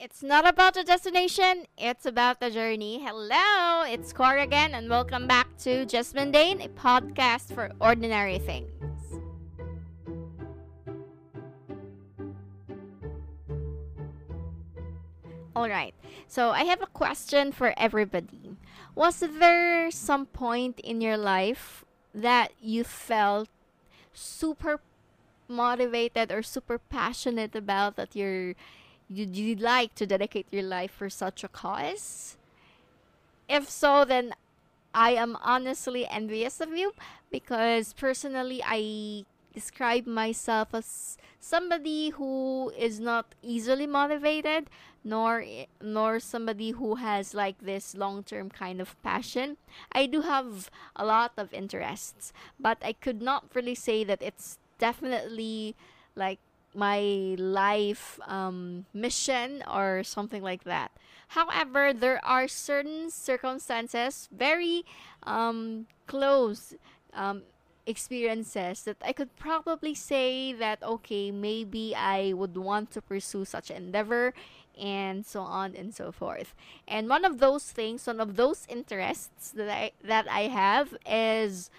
It's not about the destination, it's about the journey. Hello, it's Cora again, and welcome back to Just Mundane, a podcast for ordinary things. Alright, so I have a question for everybody. Was there some point in your life that you felt super motivated or super passionate about that you're you'd, you'd like to dedicate your life for such a cause? If so, then I am honestly envious of you because personally I describe myself as somebody who is not easily motivated nor nor somebody who has like this long-term kind of passion. I do have a lot of interests, but I could not really say that it's definitely like my life um, mission or something like that. However, there are certain circumstances, very um, close um, experiences that I could probably say that okay, maybe I would want to pursue such endeavor and so on and so forth. And one of those things, one of those interests that I that I have is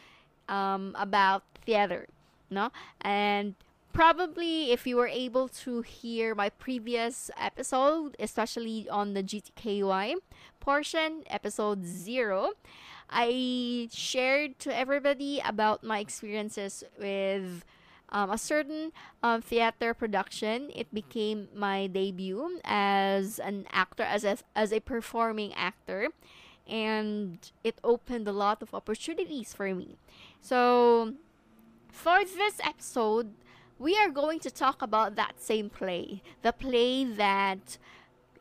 um, about theater, no, and probably if you were able to hear my previous episode, especially on the GTKY portion, episode zero, I shared to everybody about my experiences with um, a certain um, theater production. It became my debut as an actor, as a, as a performing actor, and it opened a lot of opportunities for me. So, for this episode, we are going to talk about that same play, the play that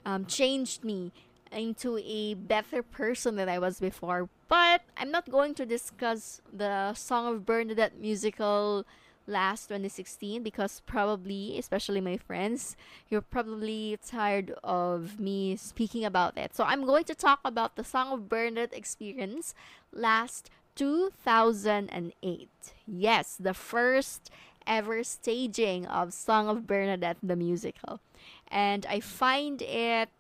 um, changed me into a better person than I was before. But I'm not going to discuss the Song of Bernadette musical last 2016 because probably, especially my friends, you're probably tired of me speaking about it. So I'm going to talk about the Song of Bernadette experience last 2008. Yes, the first ever staging of Song of Bernadette the musical. And I find it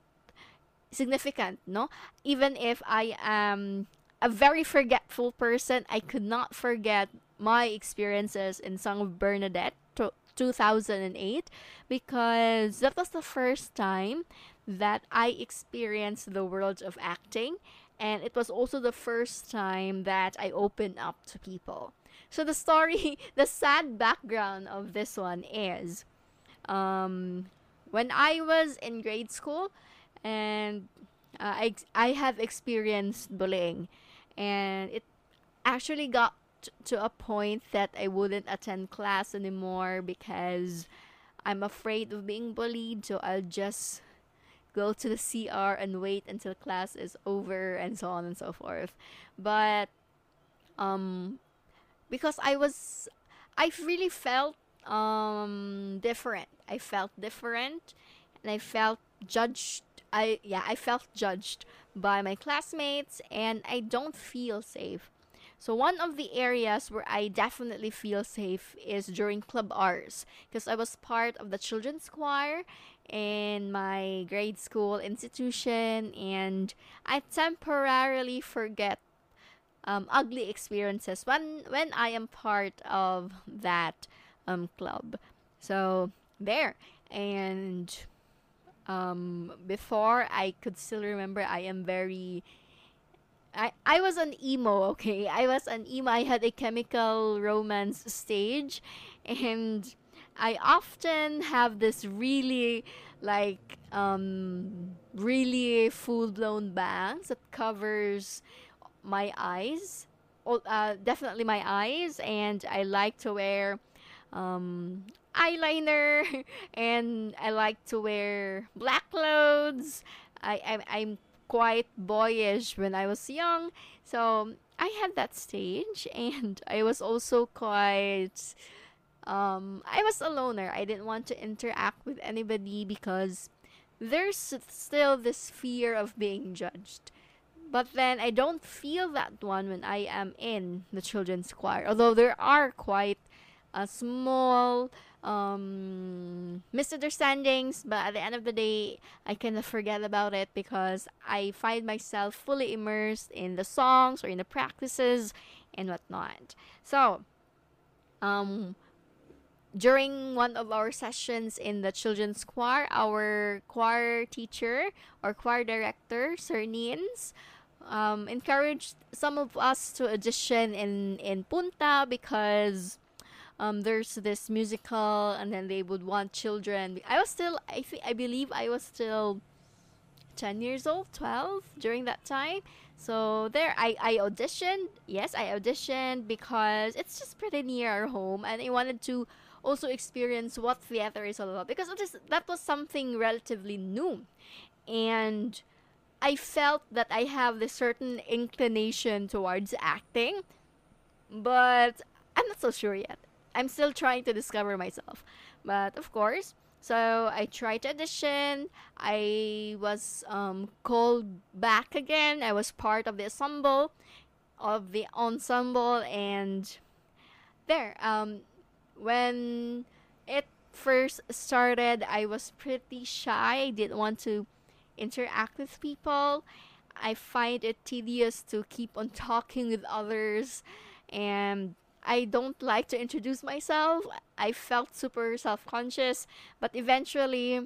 significant, no? Even if I am a very forgetful person, I could not forget my experiences in Song of Bernadette 2008 because that was the first time that I experienced the world of acting and it was also the first time that I opened up to people. So the story, the sad background of this one is um, when I was in grade school and uh, I, I have experienced bullying. And it actually got to a point that I wouldn't attend class anymore because I'm afraid of being bullied. So I'll just go to the CR and wait until class is over and so on and so forth. But um because I was I really felt um different. I felt different and I felt judged I yeah, I felt judged by my classmates and I don't feel safe. So one of the areas where I definitely feel safe is during club hours because I was part of the children's choir in my grade school institution and I temporarily forget um, ugly experiences when when I am part of that um, club. So there and um, before I could still remember I am very I, I was an emo, okay? I was an emo. I had a chemical romance stage and I often have this really like um really full blown bangs that covers my eyes. Uh, definitely my eyes, and I like to wear um, eyeliner, and I like to wear black clothes. I, I I'm quite boyish when I was young, so I had that stage, and I was also quite. Um, I was a loner. I didn't want to interact with anybody because there's still this fear of being judged. But then I don't feel that one when I am in the children's choir. Although there are quite a small um, misunderstandings, but at the end of the day, I kind of forget about it because I find myself fully immersed in the songs or in the practices and whatnot. So, um, during one of our sessions in the children's choir, our choir teacher or choir director, Sir Nins, um, encouraged some of us to audition in, in Punta because um, there's this musical and then they would want children. I was still, I, I believe I was still 10 years old, 12 during that time. So there, I, I auditioned. Yes, I auditioned because it's just pretty near our home and I wanted to also experience what theater is all about because that was something relatively new. And I felt that I have this certain inclination towards acting, but I'm not so sure yet. I'm still trying to discover myself. But of course, so I tried to audition. I was um, called back again. I was part of the ensemble, of the ensemble, and there. Um, when it first started, I was pretty shy. I didn't want to interact with people. I find it tedious to keep on talking with others, and I don't like to introduce myself. I felt super self conscious, but eventually,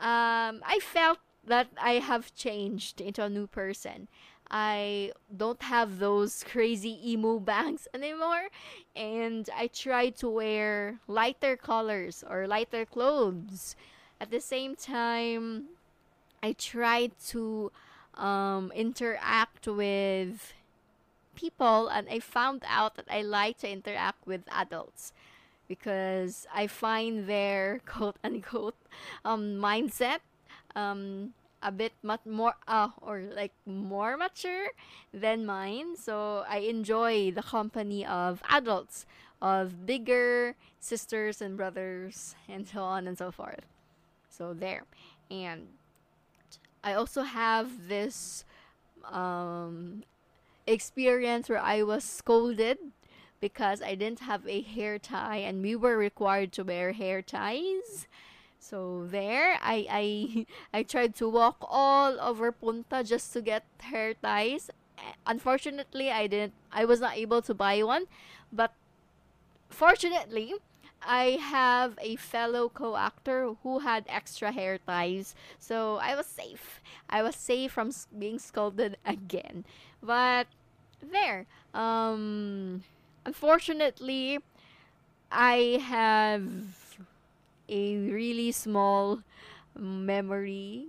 um, I felt that I have changed into a new person. I don't have those crazy emo bangs anymore, and I try to wear lighter colors or lighter clothes. At the same time, I try to um, interact with people and I found out that I like to interact with adults because I find their quote unquote um, mindset um, a bit much more uh, or like more mature than mine. So I enjoy the company of adults of bigger sisters and brothers and so on and so forth. So there. And I also have this um, experience where I was scolded because I didn't have a hair tie and we were required to wear hair ties. So there, I I I tried to walk all over Punta just to get hair ties. Unfortunately, I didn't. I was not able to buy one, but fortunately, I have a fellow co-actor who had extra hair ties, so I was safe. I was safe from being scolded again. But there, um, unfortunately, I have a really small memory.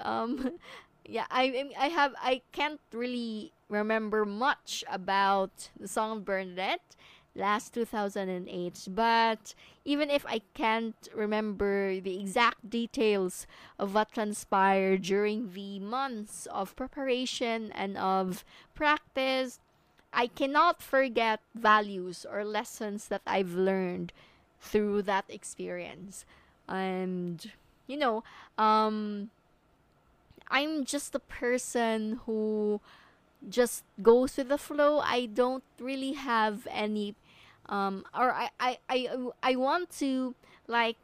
Um, yeah, I I have I can't really remember much about the song of Bernadette last 2008 but even if i can't remember the exact details of what transpired during the months of preparation and of practice i cannot forget values or lessons that i've learned through that experience. And you know um i'm just a person who just goes with the flow. I don't really have any um, or I, I, I, I want to like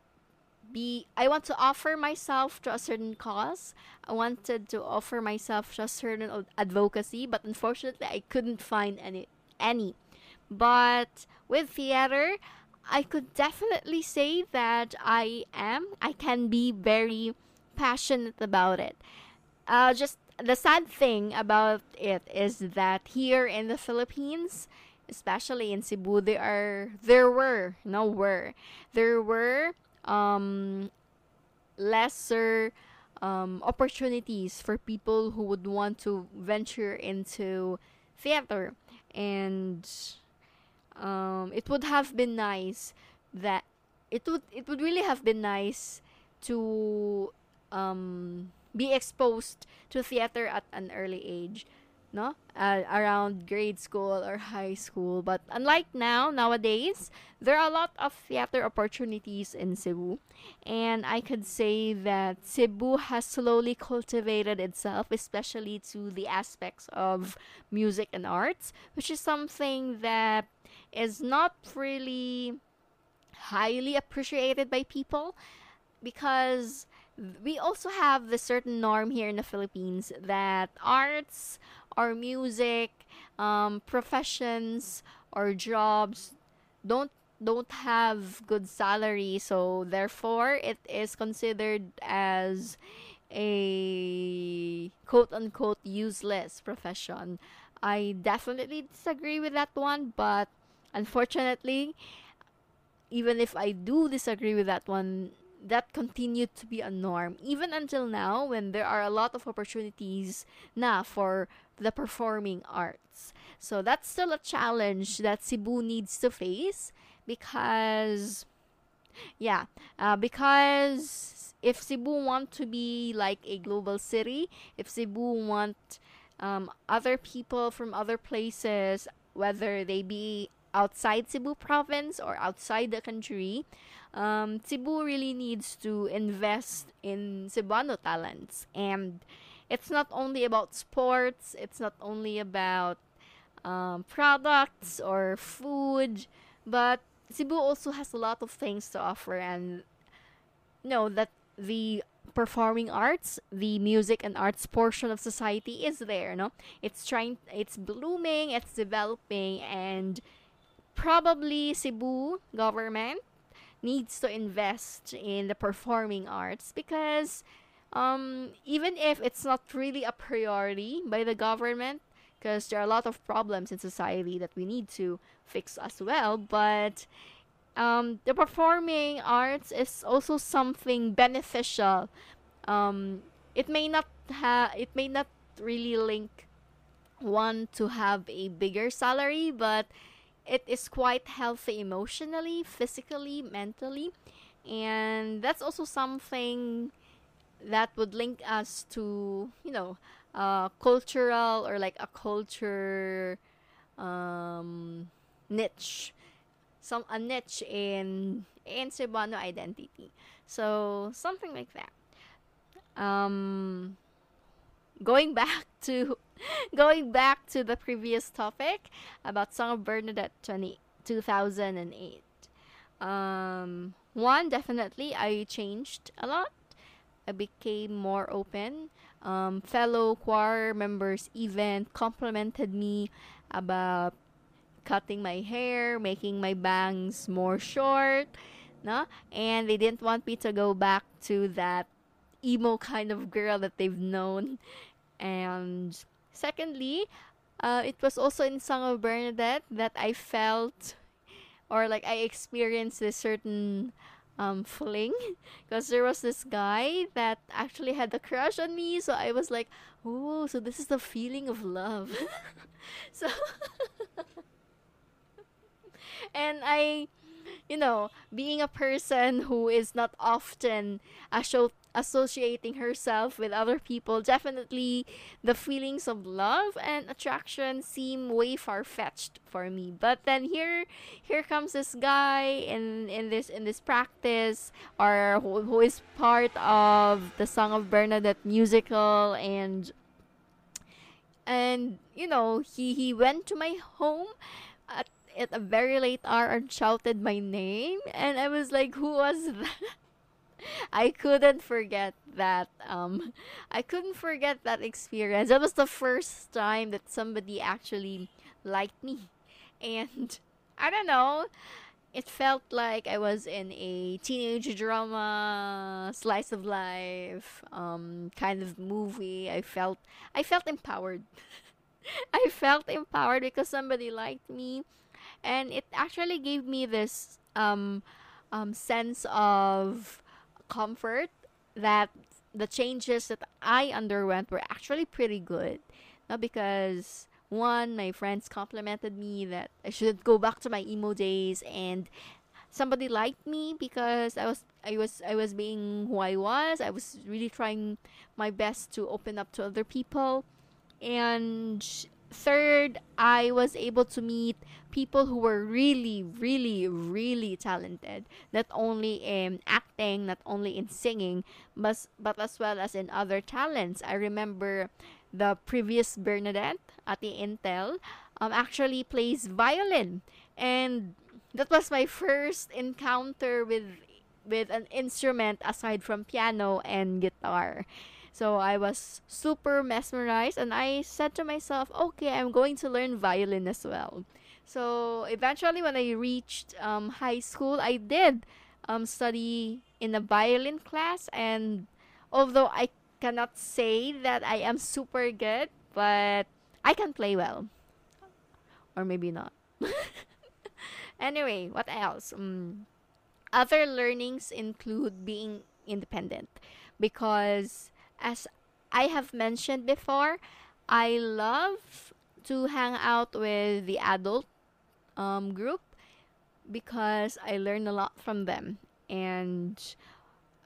be I want to offer myself to a certain cause. I wanted to offer myself to a certain advocacy, but unfortunately I couldn't find any any. But with theater, I could definitely say that I am I can be very passionate about it. Uh, just the sad thing about it is that here in the Philippines, especially in Cebu, there are there were no were. There were um, lesser um, opportunities for people who would want to venture into theater, and um, it would have been nice that it would it would really have been nice to um, be exposed to theater at an early age no? Uh, around grade school or high school. But unlike now nowadays there are a lot of theater opportunities in Cebu. And I could say that Cebu has slowly cultivated itself especially to the aspects of music and arts which is something that is not really highly appreciated by people because we also have the certain norm here in the Philippines that arts or music, um, professions or jobs don't don't have good salary, so therefore it is considered as a quote unquote useless profession. I definitely disagree with that one, but unfortunately, even if I do disagree with that one, that continued to be a norm even until now when there are a lot of opportunities now for the performing arts. So that's still a challenge that Cebu needs to face because yeah, uh, because if Cebu want to be like a global city, if Cebu want um, other people from other places, whether they be outside Cebu province or outside the country, um, Cebu really needs to invest in Cebuano talents. And it's not only about sports, it's not only about um, products or food, but Cebu also has a lot of things to offer. And know that the performing arts, the music and arts portion of society is there, no? It's trying it's blooming, it's developing and probably Cebu government needs to invest in the performing arts because um, even if it's not really a priority by the government, because there are a lot of problems in society that we need to fix as well, but um, the performing arts is also something beneficial. Um, it may not have, it may not really link one to have a bigger salary, but it is quite healthy emotionally, physically, mentally. And that's also something that would link us to, you know, uh, cultural or like a culture um, niche. Some a niche in in Cebuano identity. So something like that. Um, going back to going back to the previous topic about Song of Bernadette 20, 2008. Um, one, definitely, I changed a lot. I became more open. Um, fellow choir members even complimented me about cutting my hair, making my bangs more short, no? And they didn't want me to go back to that emo kind of girl that they've known. And Secondly, uh, it was also in Song of Bernadette that I felt or like I experienced this certain um, fling because there was this guy that actually had a crush on me. So I was like, oh, so this is the feeling of love. so, and I, you know, being a person who is not often associating herself with other people, definitely the feelings of love and attraction seem way far fetched for me. But then here here comes this guy in in this in this practice or who, who is part of the Song of Bernadette musical and and you know he he went to my home at, a very late hour and shouted my name and I was like who was that I couldn't forget that. Um, I couldn't forget that experience. That was the first time that somebody actually liked me, and I don't know. It felt like I was in a teenage drama, slice of life, um, kind of movie. I felt I felt empowered. I felt empowered because somebody liked me, and it actually gave me this um, um, sense of comfort that the changes that I underwent were actually pretty good. Not because one, my friends complimented me that I should go back to my emo days and somebody liked me because I was I was I was being who I was. I was really trying my best to open up to other people. And third, I was able to meet people who were really, really, really talented. Not only in acting, not only in singing, but, but as well as in other talents. I remember the previous Bernadette at the Intel um, actually plays violin. And that was my first encounter with with an instrument aside from piano and guitar. So I was super mesmerized and I said to myself, okay, I'm going to learn violin as well. So eventually, when I reached um, high school, I did um, study in a violin class. And although I cannot say that I am super good, but I can play well. Or maybe not. anyway, what else? Um, other learnings include being independent because, as I have mentioned before, I love to hang out with the adult um, group because I learned a lot from them. And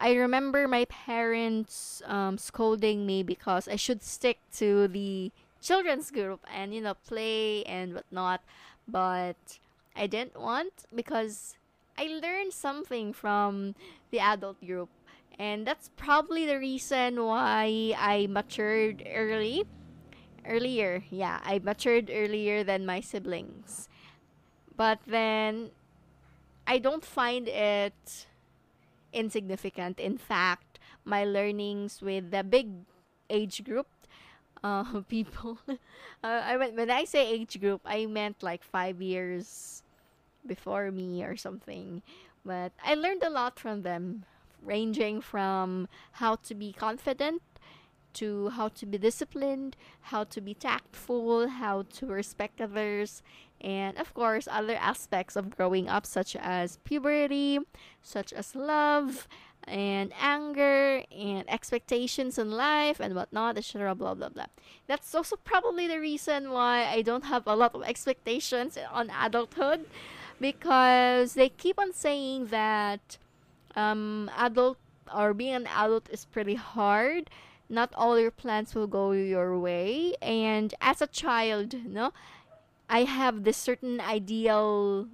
I remember my parents um, scolding me because I should stick to the children's group and, you know, play and whatnot. But I didn't want because I learned something from the adult group. And that's probably the reason why I matured early. Earlier, yeah, I matured earlier than my siblings. But then I don't find it insignificant. In fact, my learnings with the big age group uh, people, uh, I when I say age group, I meant like five years before me or something. But I learned a lot from them, ranging from how to be confident to how to be disciplined, how to be tactful, how to respect others, and of course, other aspects of growing up, such as puberty, such as love, and anger, and expectations in life, and whatnot, etc. Blah blah blah. That's also probably the reason why I don't have a lot of expectations on adulthood because they keep on saying that um, adult or being an adult is pretty hard. Not all your plans will go your way, and as a child, no, I have this certain ideal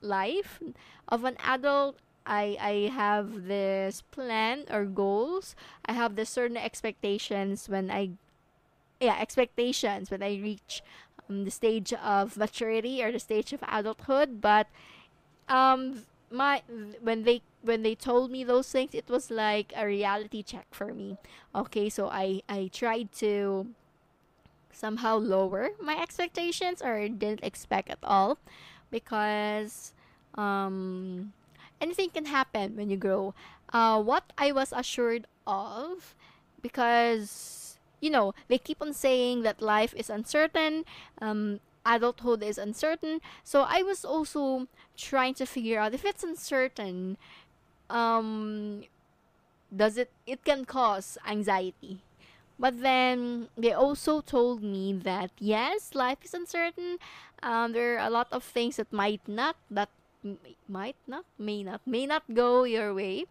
life of an adult. I I have this plan or goals. I have the certain expectations when I yeah expectations when I reach um, the stage of maturity or the stage of adulthood but um my when they when they told me those things it was like a reality check for me. Okay so i i tried to somehow lower my expectations or didn't expect at all because um anything can happen when you grow. Uh what i was assured of because you know, they keep on saying that life is uncertain, um, adulthood is uncertain. So I was also trying to figure out if it's uncertain, um, does it it can cause anxiety. But then they also told me that yes, life is uncertain. Um, there are a lot of things that might not that might not may not may not go your way.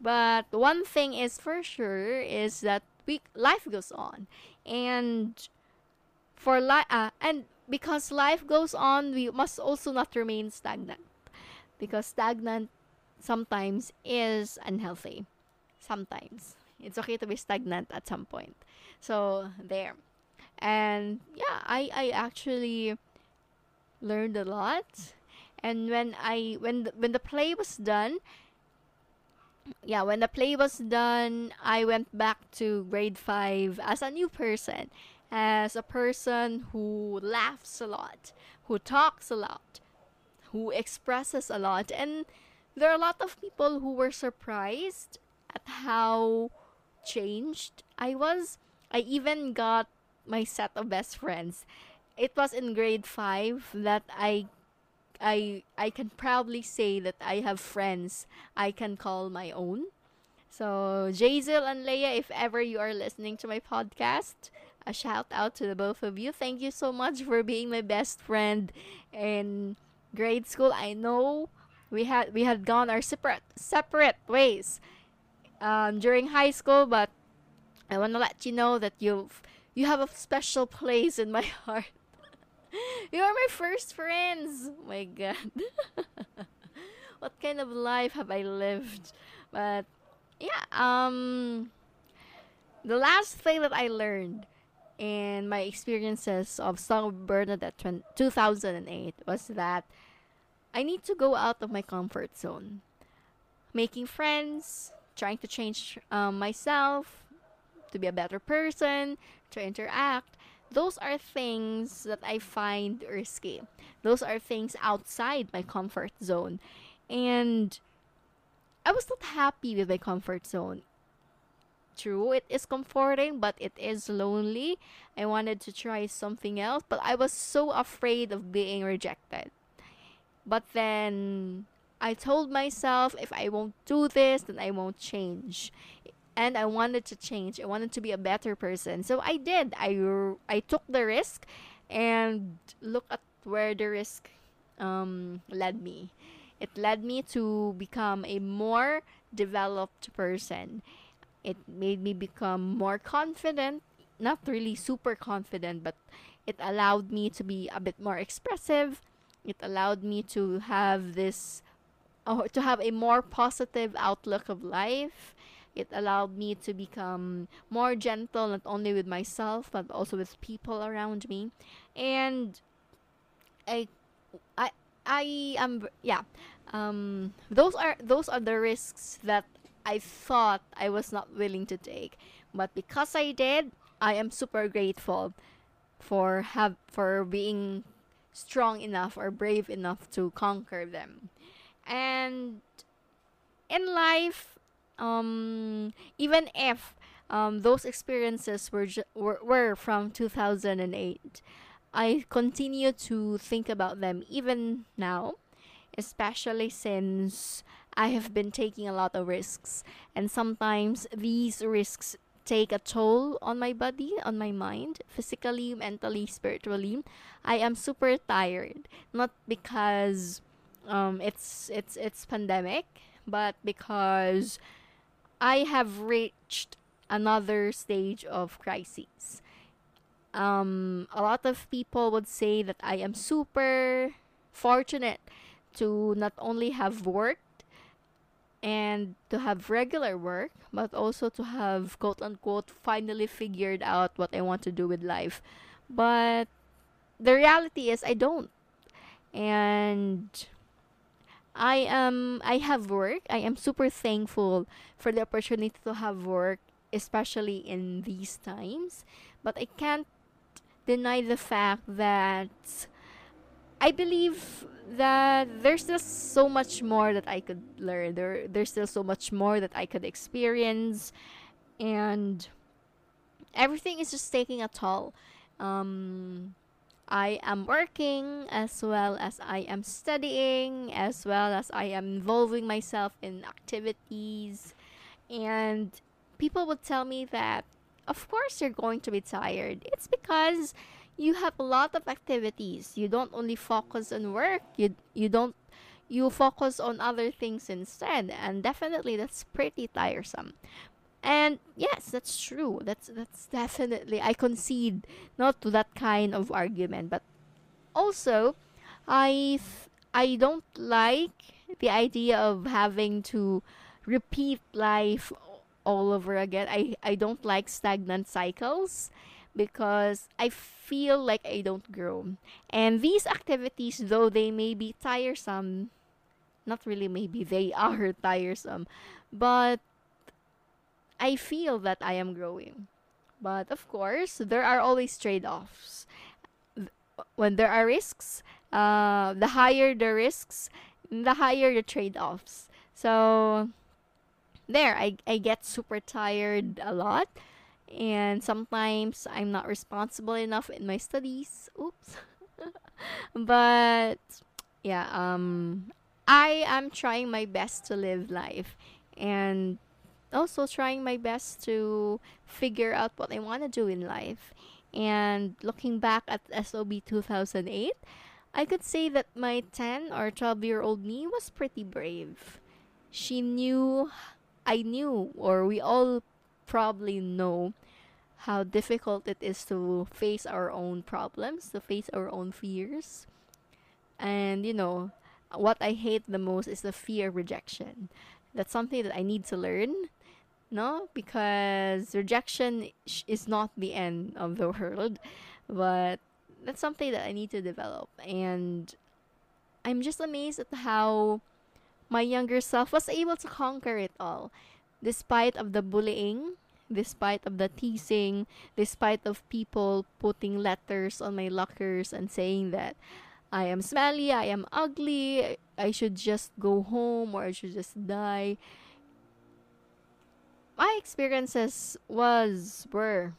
But one thing is for sure is that we life goes on and for life uh, and because life goes on we must also not remain stagnant. Because stagnant sometimes is unhealthy. Sometimes. It's okay to be stagnant at some point. So there. And yeah i i actually learned a lot. And when i when the, when the play was done yeah, when the play was done, I went back to grade 5 as a new person, as a person who laughs a lot, who talks a lot, who expresses a lot. And there are a lot of people who were surprised at how changed I was. I even got my set of best friends. It was in grade 5 that I I I can proudly say that I have friends I can call my own. So Jazel and Leia, if ever you are listening to my podcast, a shout out to the both of you. Thank you so much for being my best friend in grade school. I know we had we had gone our separate separate ways um, during high school, but I want to let you know that you've you have a special place in my heart. you are my first friends. Oh my god. what kind of life have I lived? But yeah, um the last thing that I learned in my experiences of Song of Bernadette 2008 was that I need to go out of my comfort zone. Making friends, trying to change um, myself to be a better person, to interact. Those are things that I find risky. Those are things outside my comfort zone. And I was not happy with my comfort zone. True, it is comforting, but it is lonely. I wanted to try something else, but I was so afraid of being rejected. But then I told myself if I won't do this, then I won't change. And I wanted to change. I wanted to be a better person. So I did. I, I took the risk and look at where the risk um, led me. It led me to become a more developed person. It made me become more confident, not really super confident, but it allowed me to be a bit more expressive. It allowed me to have this uh, to have a more positive outlook of life. It allowed me to become more gentle, not only with myself, but also with people around me. And I, I, I am, yeah. Um, those are those are the risks that I thought I was not willing to take, but because I did, I am super grateful for have for being strong enough or brave enough to conquer them. And in life um even if um those experiences were ju- were, were from 2008 i continue to think about them even now especially since i have been taking a lot of risks and sometimes these risks take a toll on my body, on my mind, physically, mentally, spiritually. I am super tired, not because um, it's it's it's pandemic, but because I have reached another stage of crisis. Um, a lot of people would say that I am super fortunate to not only have worked and to have regular work, but also to have quote unquote finally figured out what I want to do with life. But the reality is I don't. And I am I have work. I am super thankful for the opportunity to have work, especially in these times. But I can't deny the fact that I believe that there's just so much more that I could learn. There there's still so much more that I could experience and everything is just taking a toll. Um I am working as well as I am studying, as well as I am involving myself in activities. And people would tell me that, of course, you're going to be tired. It's because you have a lot of activities. You don't only focus on work, you, you don't you focus on other things instead and definitely that's pretty tiresome and yes, that's true. That's that's definitely I concede not to that kind of argument, but also I I don't like the idea of having to repeat life all over again. I I don't like stagnant cycles because I feel like I don't grow. And these activities though they may be tiresome, not really maybe they are tiresome, but I feel that I am growing. But of course, there are always trade offs. When there are risks, uh, the higher the risks, the higher the trade offs. So, there, I, I get super tired a lot. And sometimes I'm not responsible enough in my studies. Oops. but, yeah, um, I am trying my best to live life. And also trying my best to figure out what I want to do in life. And looking back at SOB 2008, I could say that my 10 or 12 year old me was pretty brave. She knew, I knew, or we all probably know how difficult it is to face our own problems, to face our own fears. And, you know, what I hate the most is the fear of rejection. That's something that I need to learn no because rejection is not the end of the world but that's something that i need to develop and I'm just amazed at how my younger self was able to conquer it all despite of the bullying despite of the teasing despite of people putting letters on my lockers and saying that I am smelly, I am ugly, I should just go home or I should just die. My experiences was were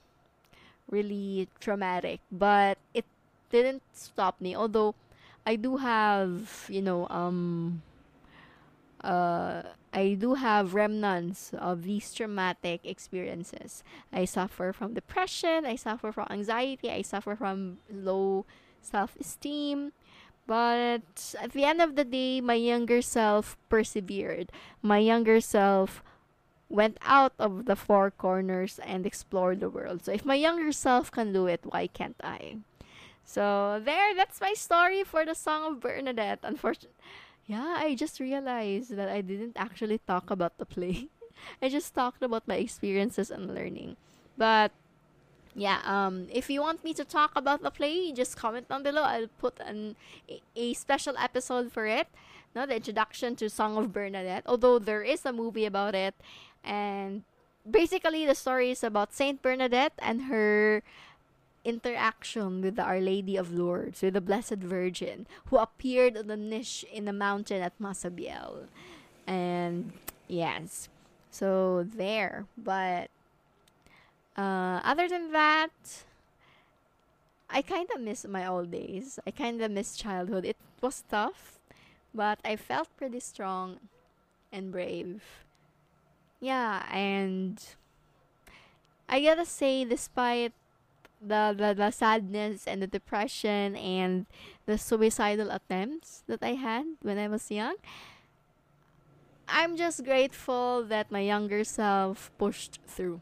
really traumatic, but it didn't stop me. Although I do have, you know, um uh I do have remnants of these traumatic experiences. I suffer from depression, I suffer from anxiety, I suffer from low self-esteem. But at the end of the day, my younger self persevered. My younger self went out of the four corners and explored the world. So if my younger self can do it, why can't I? So there, that's my story for the Song of Bernadette. Unfortunately, yeah, I just realized that I didn't actually talk about the play. I just talked about my experiences and learning. But yeah, um, if you want me to talk about the play, just comment down below. I'll put an a, special episode for it. No, the introduction to Song of Bernadette. Although there is a movie about it, and basically the story is about Saint Bernadette and her interaction with the Our Lady of Lourdes, with the Blessed Virgin, who appeared on the niche in the mountain at Massabielle. And yes, so there. But uh, other than that, I kind of miss my old days. I kind of miss childhood. It was tough, but I felt pretty strong and brave. Yeah, and I gotta say, despite the, the, the sadness and the depression and the suicidal attempts that I had when I was young. I'm just grateful that my younger self pushed through.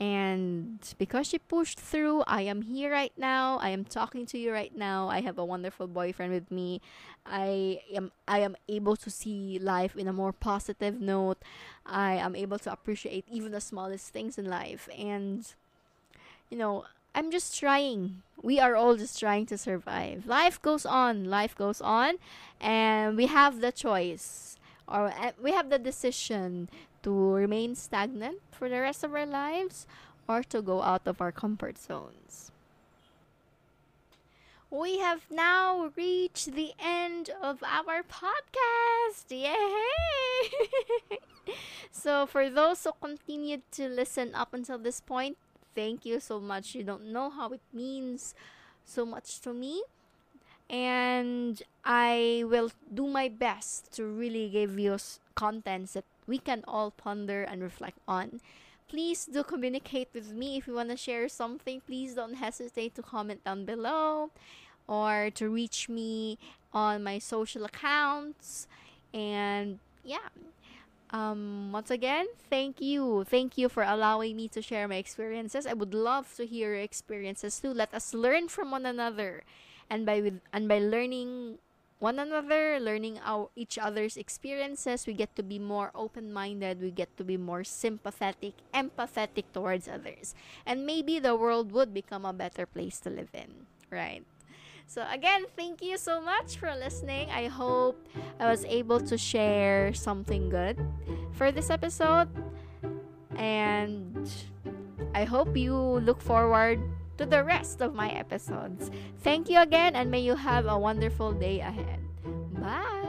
And because she pushed through, I am here right now. I am talking to you right now. I have a wonderful boyfriend with me. I am I am able to see life in a more positive note. I am able to appreciate even the smallest things in life. And you know, I'm just trying. We are all just trying to survive. Life goes on. Life goes on. And we have the choice or uh, we have the decision to remain stagnant for the rest of our lives or to go out of our comfort zones. We have now reached the end of our podcast. Yay! so, for those who continued to listen up until this point, thank you so much. You don't know how it means so much to me. And I will do my best to really give you contents that we can all ponder and reflect on. Please do communicate with me if you want to share something. Please don't hesitate to comment down below or to reach me on my social accounts. And yeah, um, once again, thank you. Thank you for allowing me to share my experiences. I would love to hear your experiences too. Let us learn from one another. And by with and by learning one another, learning our each other's experiences, we get to be more open-minded, we get to be more sympathetic, empathetic towards others. And maybe the world would become a better place to live in, right? So, again, thank you so much for listening. I hope I was able to share something good for this episode. And I hope you look forward to the rest of my episodes. Thank you again, and may you have a wonderful day ahead. Bye.